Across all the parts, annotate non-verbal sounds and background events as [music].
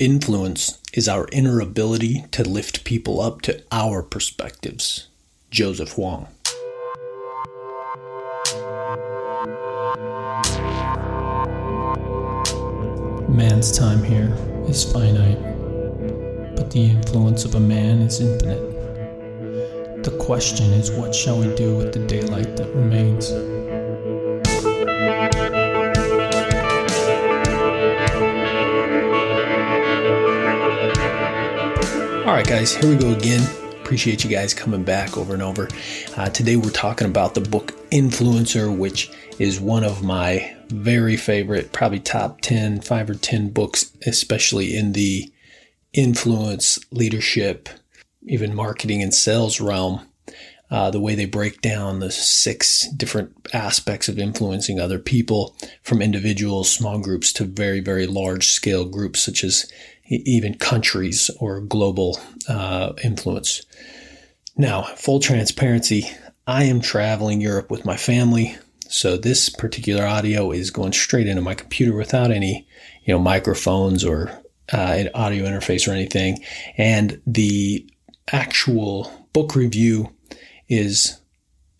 Influence is our inner ability to lift people up to our perspectives. Joseph Wong. Man's time here is finite, but the influence of a man is infinite. The question is, what shall we do with the daylight that remains? All right, guys, here we go again. Appreciate you guys coming back over and over. Uh, today, we're talking about the book Influencer, which is one of my very favorite, probably top 10, five or 10 books, especially in the influence, leadership, even marketing and sales realm. Uh, the way they break down the six different aspects of influencing other people from individuals, small groups to very, very large scale groups, such as even countries or global uh, influence. Now, full transparency, I am traveling Europe with my family, so this particular audio is going straight into my computer without any, you know, microphones or uh, audio interface or anything. And the actual book review is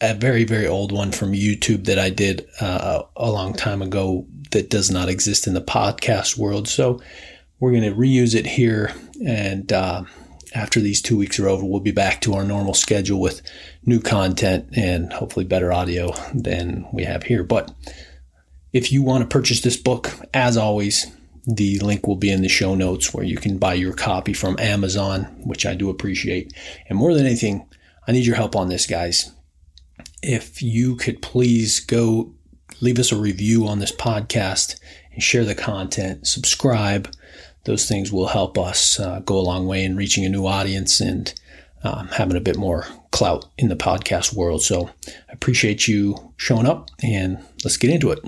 a very, very old one from YouTube that I did uh, a long time ago that does not exist in the podcast world. So we're going to reuse it here. And uh, after these two weeks are over, we'll be back to our normal schedule with new content and hopefully better audio than we have here. But if you want to purchase this book, as always, the link will be in the show notes where you can buy your copy from Amazon, which I do appreciate. And more than anything, I need your help on this, guys. If you could please go leave us a review on this podcast and share the content, subscribe those things will help us uh, go a long way in reaching a new audience and um, having a bit more clout in the podcast world. So I appreciate you showing up and let's get into it.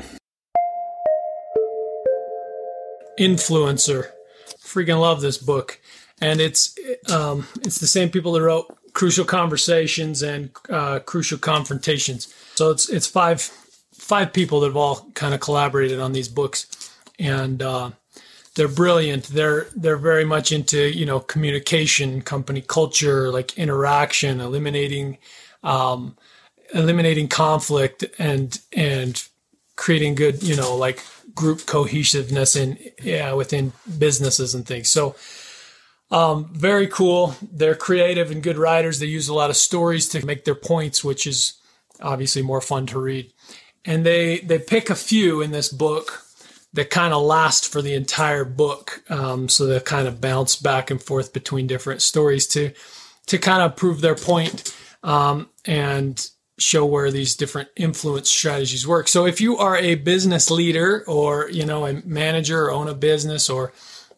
Influencer. Freaking love this book. And it's um, it's the same people that wrote Crucial Conversations and uh, Crucial Confrontations. So it's it's five five people that have all kind of collaborated on these books. And uh, they're brilliant. They're they're very much into you know communication, company culture, like interaction, eliminating um, eliminating conflict, and and creating good you know like group cohesiveness in yeah within businesses and things. So. Um, very cool. They're creative and good writers. They use a lot of stories to make their points, which is obviously more fun to read. And they they pick a few in this book that kind of last for the entire book. Um, so they kind of bounce back and forth between different stories to to kind of prove their point, um, and show where these different influence strategies work. So if you are a business leader or you know a manager or own a business or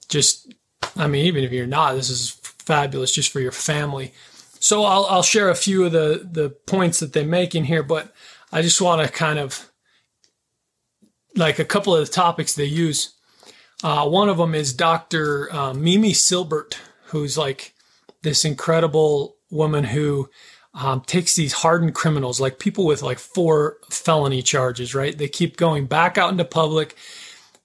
just I mean even if you're not, this is fabulous just for your family. So I'll I'll share a few of the the points that they make in here, but I just want to kind of like a couple of the topics they use. Uh, one of them is Dr. Uh, Mimi Silbert, who's like this incredible woman who um, takes these hardened criminals, like people with like four felony charges, right? They keep going back out into public,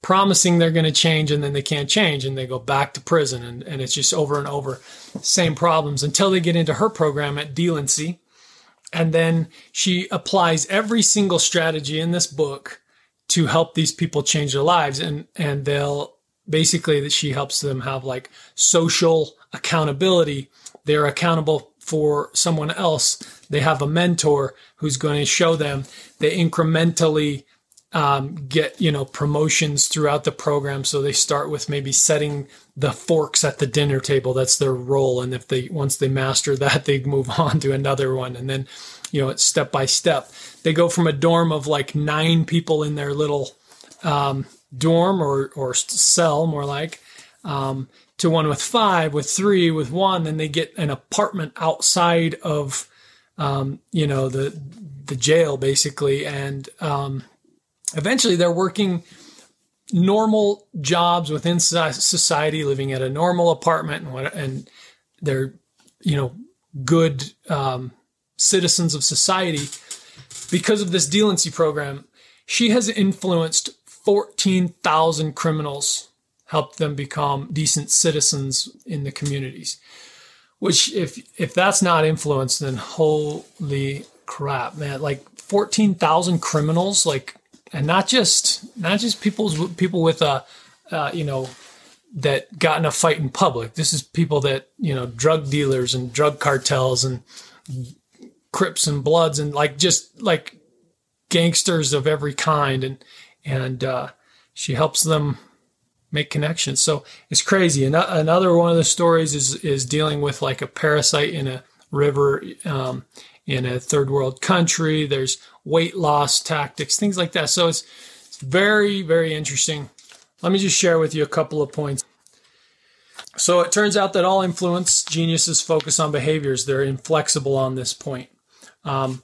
promising they're going to change, and then they can't change, and they go back to prison, and, and it's just over and over, same problems until they get into her program at Delancey. And then she applies every single strategy in this book to help these people change their lives and and they'll basically that she helps them have like social accountability. They're accountable for someone else. They have a mentor who's going to show them. They incrementally um, get you know promotions throughout the program. So they start with maybe setting the forks at the dinner table. That's their role. And if they once they master [laughs] that they move on to another one. And then you know it's step by step. They go from a dorm of like nine people in their little um, dorm or or cell more like um, to one with five with three with one. Then they get an apartment outside of um, you know the the jail basically. And um, eventually they're working normal jobs within society, living at a normal apartment, and, what, and they're you know good um, citizens of society because of this Delancey program. She has influenced fourteen thousand criminals, help them become decent citizens in the communities. Which, if if that's not influence, then holy crap, man! Like fourteen thousand criminals, like, and not just not just people's people with a, uh, you know, that got in a fight in public. This is people that you know, drug dealers and drug cartels and Crips and Bloods and like just like gangsters of every kind, and and uh, she helps them make connections. So it's crazy. And another one of the stories is is dealing with like a parasite in a river um, in a third world country. There's weight loss tactics, things like that. So it's, it's very very interesting. Let me just share with you a couple of points. So it turns out that all influence geniuses focus on behaviors. They're inflexible on this point. Um,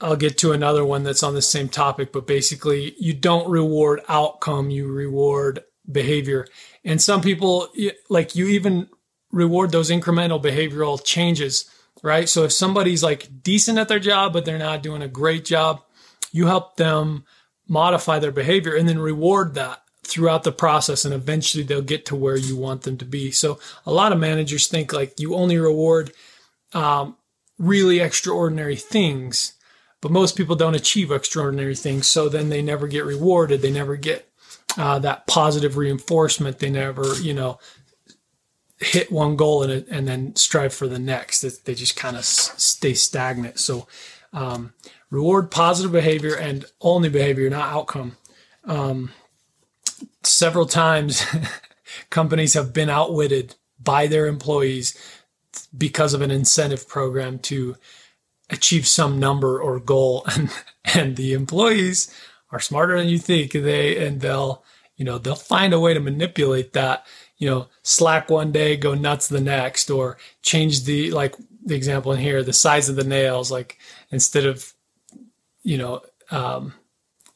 I'll get to another one that's on the same topic, but basically, you don't reward outcome, you reward behavior. And some people, like, you even reward those incremental behavioral changes, right? So if somebody's like decent at their job, but they're not doing a great job, you help them modify their behavior and then reward that throughout the process and eventually they'll get to where you want them to be. So a lot of managers think like you only reward um, really extraordinary things but most people don't achieve extraordinary things. So then they never get rewarded. They never get uh, that positive reinforcement. They never you know hit one goal and, and then strive for the next. They just kind of stay stagnant. So um, reward positive behavior and only behavior not outcome. Um, several times [laughs] companies have been outwitted by their employees because of an incentive program to achieve some number or goal. [laughs] And and the employees are smarter than you think. They and they'll you know they'll find a way to manipulate that you know slack one day go nuts the next or change the like the example in here the size of the nails like instead of you know um,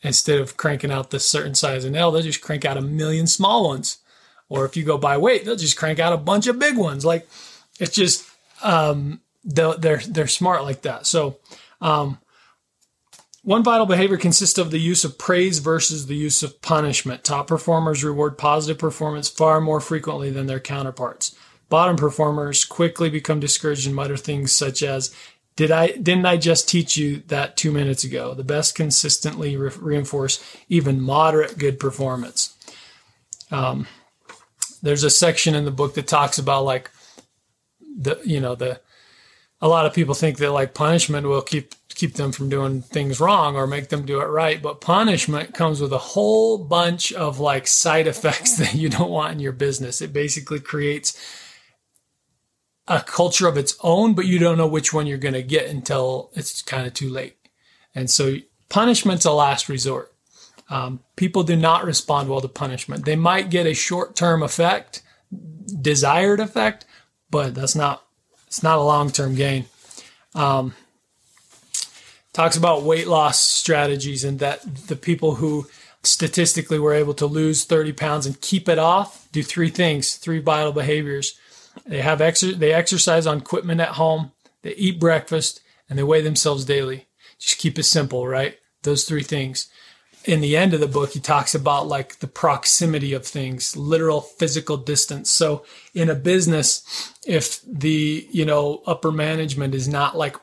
instead of cranking out this certain size of nail, they'll just crank out a million small ones. Or if you go by weight, they'll just crank out a bunch of big ones. Like it's just um, they're they're smart like that. So um, one vital behavior consists of the use of praise versus the use of punishment. Top performers reward positive performance far more frequently than their counterparts. Bottom performers quickly become discouraged and mutter things such as, did I didn't I just teach you that 2 minutes ago? The best consistently re- reinforce even moderate good performance. Um, there's a section in the book that talks about like the you know the a lot of people think that like punishment will keep keep them from doing things wrong or make them do it right but punishment comes with a whole bunch of like side effects [laughs] that you don't want in your business it basically creates a culture of its own, but you don't know which one you're going to get until it's kind of too late. And so punishment's a last resort. Um, people do not respond well to punishment. They might get a short term effect, desired effect, but that's not, it's not a long term gain. Um, talks about weight loss strategies and that the people who statistically were able to lose 30 pounds and keep it off do three things, three vital behaviors. They have exer- they exercise on equipment at home. They eat breakfast and they weigh themselves daily. Just keep it simple, right? Those three things. In the end of the book, he talks about like the proximity of things, literal physical distance. So in a business, if the, you know, upper management is not like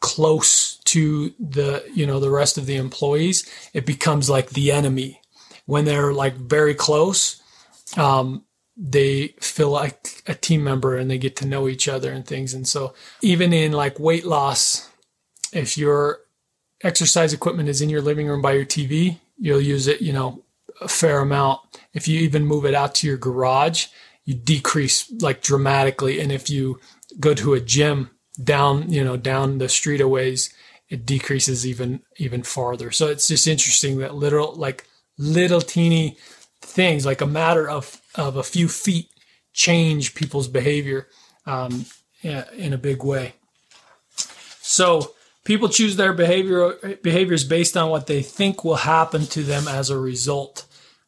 close to the, you know, the rest of the employees, it becomes like the enemy. When they're like very close, um, they feel like a team member and they get to know each other and things. And so even in like weight loss, if your exercise equipment is in your living room by your TV, you'll use it, you know, a fair amount. If you even move it out to your garage, you decrease like dramatically. And if you go to a gym down, you know, down the street a ways, it decreases even even farther. So it's just interesting that little like little teeny things like a matter of of a few feet change people's behavior um, in a big way. So people choose their behavior behaviors based on what they think will happen to them as a result.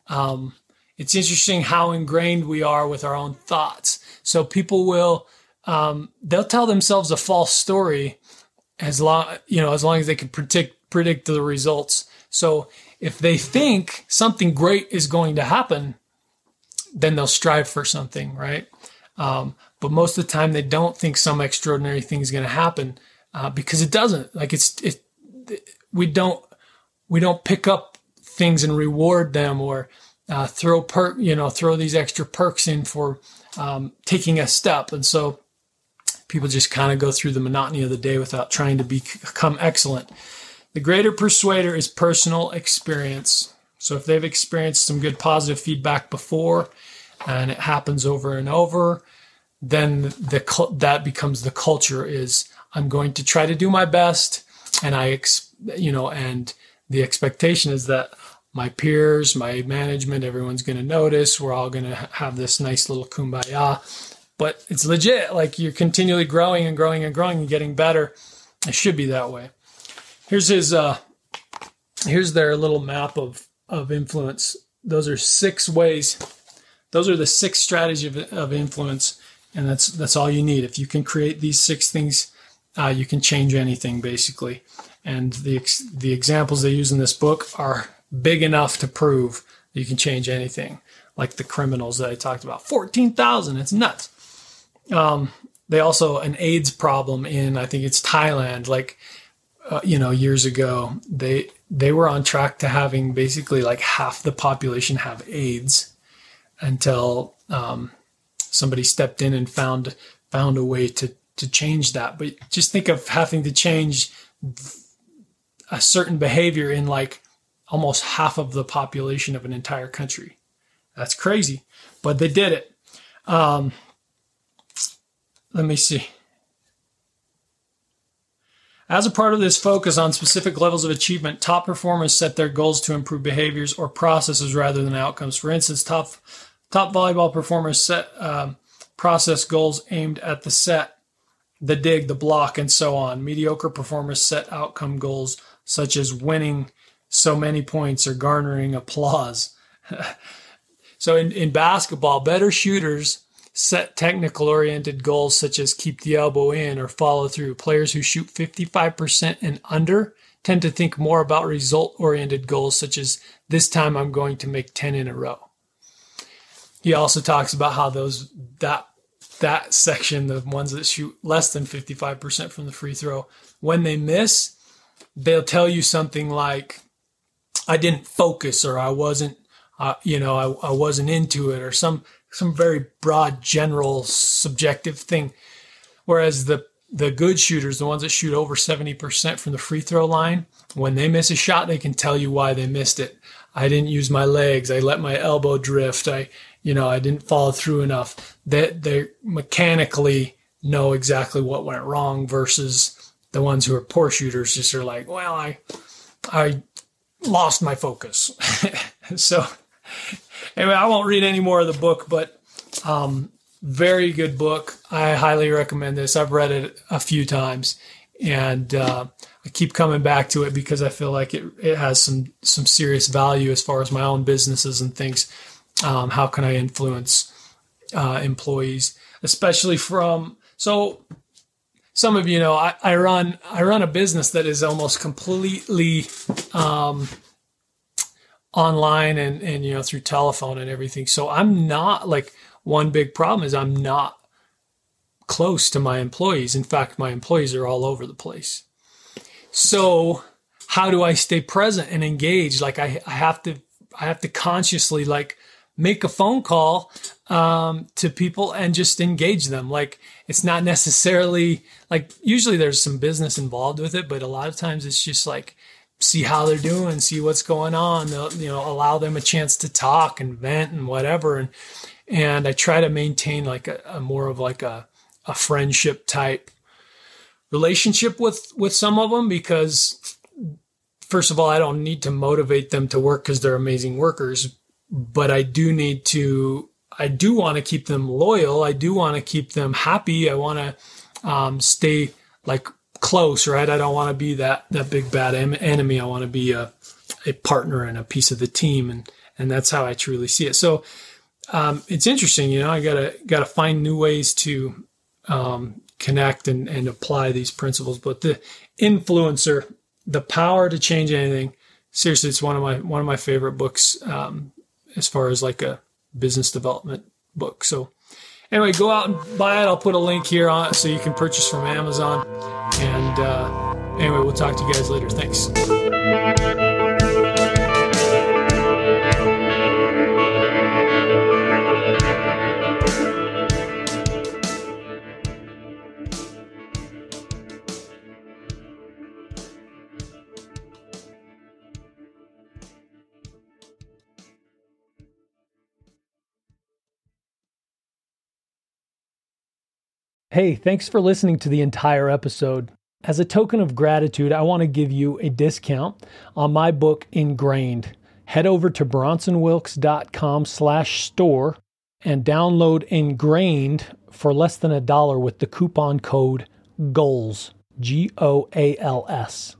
Um, it's interesting how ingrained we are with our own thoughts. So people will um, they'll tell themselves a false story as long you know as long as they can predict predict the results. So if they think something great is going to happen, then they'll strive for something, right? Um, but most of the time, they don't think some extraordinary thing is going to happen uh, because it doesn't. Like it's it, we don't we don't pick up things and reward them or uh, throw perk you know throw these extra perks in for um, taking a step, and so people just kind of go through the monotony of the day without trying to become excellent. The greater persuader is personal experience. So if they've experienced some good positive feedback before and it happens over and over, then the that becomes the culture is I'm going to try to do my best and I ex, you know and the expectation is that my peers, my management, everyone's going to notice. We're all going to have this nice little kumbaya. But it's legit. Like you're continually growing and growing and growing and getting better. It should be that way. Here's his uh here's their little map of of influence. Those are six ways. Those are the six strategies of, of influence, and that's that's all you need. If you can create these six things, uh, you can change anything basically. And the the examples they use in this book are big enough to prove you can change anything. Like the criminals that I talked about, fourteen thousand. It's nuts. Um, they also an AIDS problem in I think it's Thailand. Like uh, you know, years ago, they they were on track to having basically like half the population have AIDS until um, somebody stepped in and found found a way to to change that. But just think of having to change a certain behavior in like almost half of the population of an entire country. That's crazy, but they did it. Um, let me see. As a part of this focus on specific levels of achievement, top performers set their goals to improve behaviors or processes rather than outcomes. For instance, top top volleyball performers set um, process goals aimed at the set, the dig, the block, and so on. Mediocre performers set outcome goals such as winning so many points or garnering applause. [laughs] so in, in basketball, better shooters set technical oriented goals such as keep the elbow in or follow through. Players who shoot 55% and under tend to think more about result oriented goals such as this time I'm going to make 10 in a row. He also talks about how those that that section, the ones that shoot less than 55% from the free throw, when they miss, they'll tell you something like I didn't focus or I wasn't uh, you know, I, I wasn't into it or some some very broad, general, subjective thing. Whereas the the good shooters, the ones that shoot over 70% from the free throw line, when they miss a shot, they can tell you why they missed it. I didn't use my legs. I let my elbow drift. I, you know, I didn't follow through enough. That they, they mechanically know exactly what went wrong versus the ones who are poor shooters just are like, well, I, I lost my focus. [laughs] so anyway, I won't read any more of the book, but um, very good book. I highly recommend this. I've read it a few times, and uh, I keep coming back to it because I feel like it, it has some some serious value as far as my own businesses and things. Um, how can I influence uh, employees, especially from so some of you know I, I, run I run a business that is almost completely um, online and and you know through telephone and everything. So I'm not like one big problem is I'm not close to my employees. In fact, my employees are all over the place. So how do I stay present and engaged? Like I, I have to I have to consciously like make a phone call um, to people and just engage them. Like it's not necessarily like usually there's some business involved with it, but a lot of times it's just like see how they're doing, see what's going on. They'll, you know, allow them a chance to talk and vent and whatever. And and I try to maintain like a, a more of like a a friendship type relationship with with some of them because first of all, I don't need to motivate them to work because they're amazing workers, but I do need to. I do want to keep them loyal. I do want to keep them happy. I want to um, stay like close, right? I don't want to be that that big bad enemy. I want to be a a partner and a piece of the team, and and that's how I truly see it. So um, it's interesting, you know. I gotta gotta find new ways to um, connect and and apply these principles. But the influencer, the power to change anything. Seriously, it's one of my one of my favorite books um, as far as like a business development book. So anyway, go out and buy it. I'll put a link here on it so you can purchase from Amazon. And uh, anyway, we'll talk to you guys later. Thanks. Hey, thanks for listening to the entire episode. As a token of gratitude, I want to give you a discount on my book Ingrained. Head over to bronsonwilks.com slash store and download Ingrained for less than a dollar with the coupon code GOALS, G O A L S.